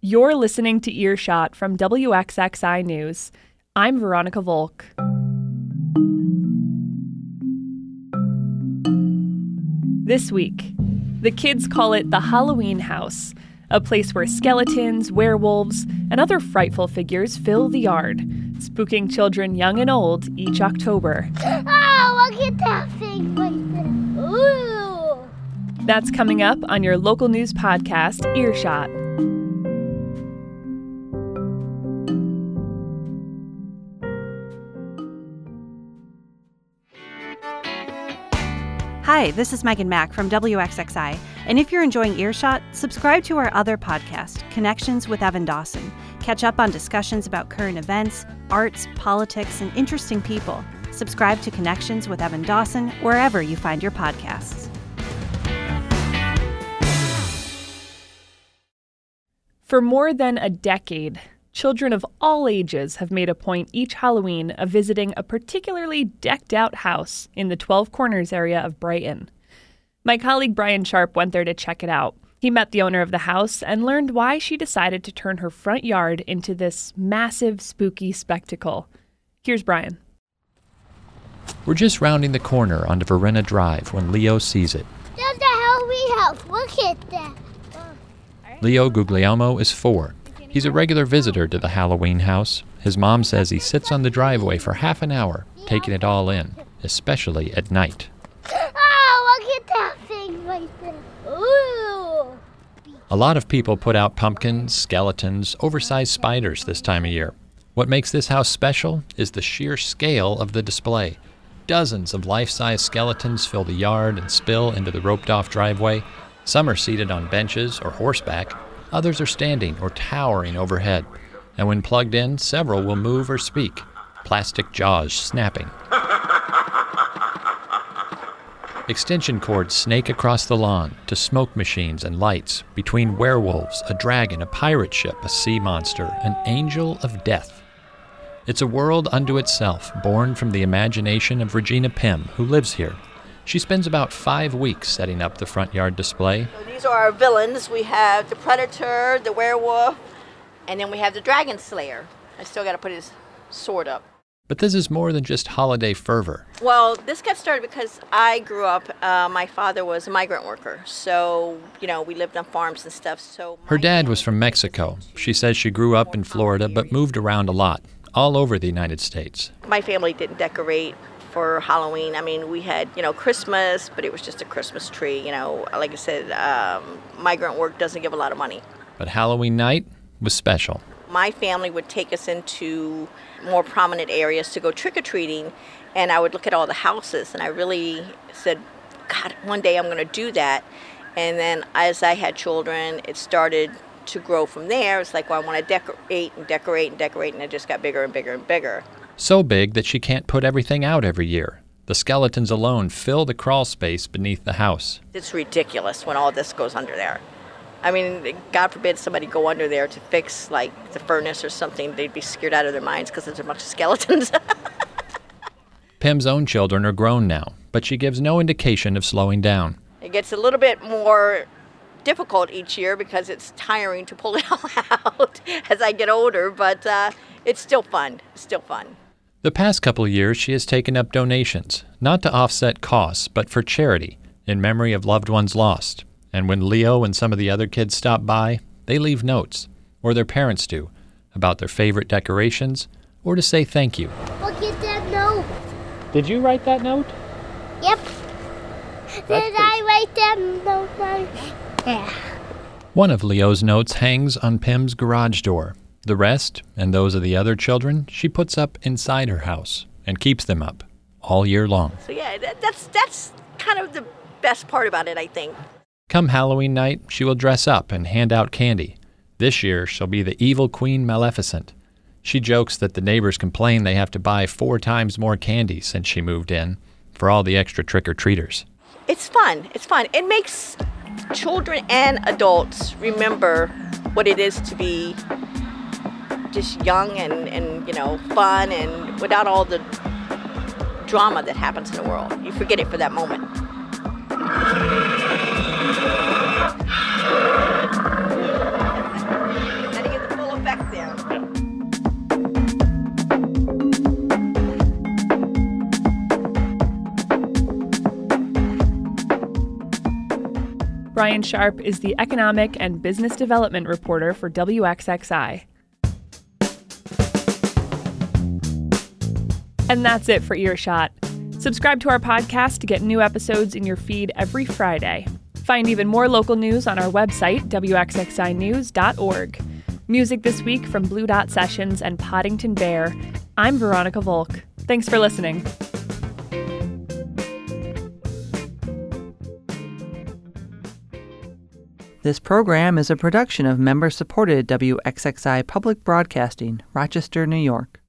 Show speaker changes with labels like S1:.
S1: You're listening to Earshot from WXXI News. I'm Veronica Volk. This week, the kids call it the Halloween House, a place where skeletons, werewolves, and other frightful figures fill the yard, spooking children young and old each October.
S2: Oh, look at that thing right there. Ooh.
S1: That's coming up on your local news podcast, Earshot.
S3: Hi, this is Megan Mack from WXXI. And if you're enjoying Earshot, subscribe to our other podcast, Connections with Evan Dawson. Catch up on discussions about current events, arts, politics, and interesting people. Subscribe to Connections with Evan Dawson wherever you find your podcasts.
S1: For more than a decade, children of all ages have made a point each Halloween of visiting a particularly decked out house in the 12 Corners area of Brighton. My colleague Brian Sharp went there to check it out. He met the owner of the house and learned why she decided to turn her front yard into this massive, spooky spectacle. Here's Brian.
S4: We're just rounding the corner onto Verena Drive when Leo sees it.
S2: There's the Halloween house. Look at that.
S4: Leo Guglielmo is four. He's a regular visitor to the Halloween house. His mom says he sits on the driveway for half an hour, taking it all in, especially at night.
S2: Oh, look at that thing right there. Ooh.
S4: A lot of people put out pumpkins, skeletons, oversized spiders this time of year. What makes this house special is the sheer scale of the display. Dozens of life size skeletons fill the yard and spill into the roped off driveway. Some are seated on benches or horseback, others are standing or towering overhead. And when plugged in, several will move or speak, plastic jaws snapping. Extension cords snake across the lawn to smoke machines and lights, between werewolves, a dragon, a pirate ship, a sea monster, an angel of death. It's a world unto itself, born from the imagination of Regina Pym, who lives here. She spends about five weeks setting up the front yard display.
S5: So these are our villains. We have the predator, the werewolf, and then we have the dragon slayer. I still got to put his sword up.
S4: But this is more than just holiday fervor.
S5: Well, this got started because I grew up. Uh, my father was a migrant worker, so you know we lived on farms and stuff. So
S4: Her dad was from Mexico. She says she grew up in Florida but moved around a lot, all over the United States.
S5: My family didn't decorate for Halloween. I mean, we had you know Christmas, but it was just a Christmas tree. You know, like I said, um, migrant work doesn't give a lot of money.
S4: But Halloween night was special.
S5: my family would take us into more prominent areas to go trick or treating, and I would look at all the houses, and I really said, God, one day I'm going to do that. And then as I had children, it started to grow from there. It's like, well, I want to decorate and decorate and decorate, and it just got bigger and bigger and bigger.
S4: So big that she can't put everything out every year. The skeletons alone fill the crawl space beneath the house.
S5: It's ridiculous when all this goes under there. I mean, God forbid somebody go under there to fix like the furnace or something. They'd be scared out of their minds because there's a bunch of skeletons.
S4: Pim's own children are grown now, but she gives no indication of slowing down.
S5: It gets a little bit more difficult each year because it's tiring to pull it all out as I get older, but uh, it's still fun. It's still fun.
S4: The past couple of years, she has taken up donations, not to offset costs, but for charity, in memory of loved ones lost. And when Leo and some of the other kids stop by, they leave notes, or their parents do, about their favorite decorations, or to say thank you.
S2: Look at that note.
S4: Did you write that note?
S2: Yep. Did I write that note? Yeah.
S4: One of Leo's notes hangs on Pim's garage door. The rest, and those of the other children, she puts up inside her house and keeps them up all year long.
S5: So yeah, that, that's that's kind of the best part about it, I think.
S4: Come Halloween night, she will dress up and hand out candy. This year, she'll be the evil Queen Maleficent. She jokes that the neighbors complain they have to buy four times more candy since she moved in for all the extra trick or treaters.
S5: It's fun. It's fun. It makes children and adults remember what it is to be just young and, and you know fun and without all the drama that happens in the world. You forget it for that moment.
S1: Brian Sharp is the economic and business development reporter for WXXI. And that's it for Earshot. Subscribe to our podcast to get new episodes in your feed every Friday. Find even more local news on our website, wxxinews.org. Music this week from Blue Dot Sessions and Poddington Bear. I'm Veronica Volk. Thanks for listening.
S6: This program is a production of member supported WXXI Public Broadcasting, Rochester, New York.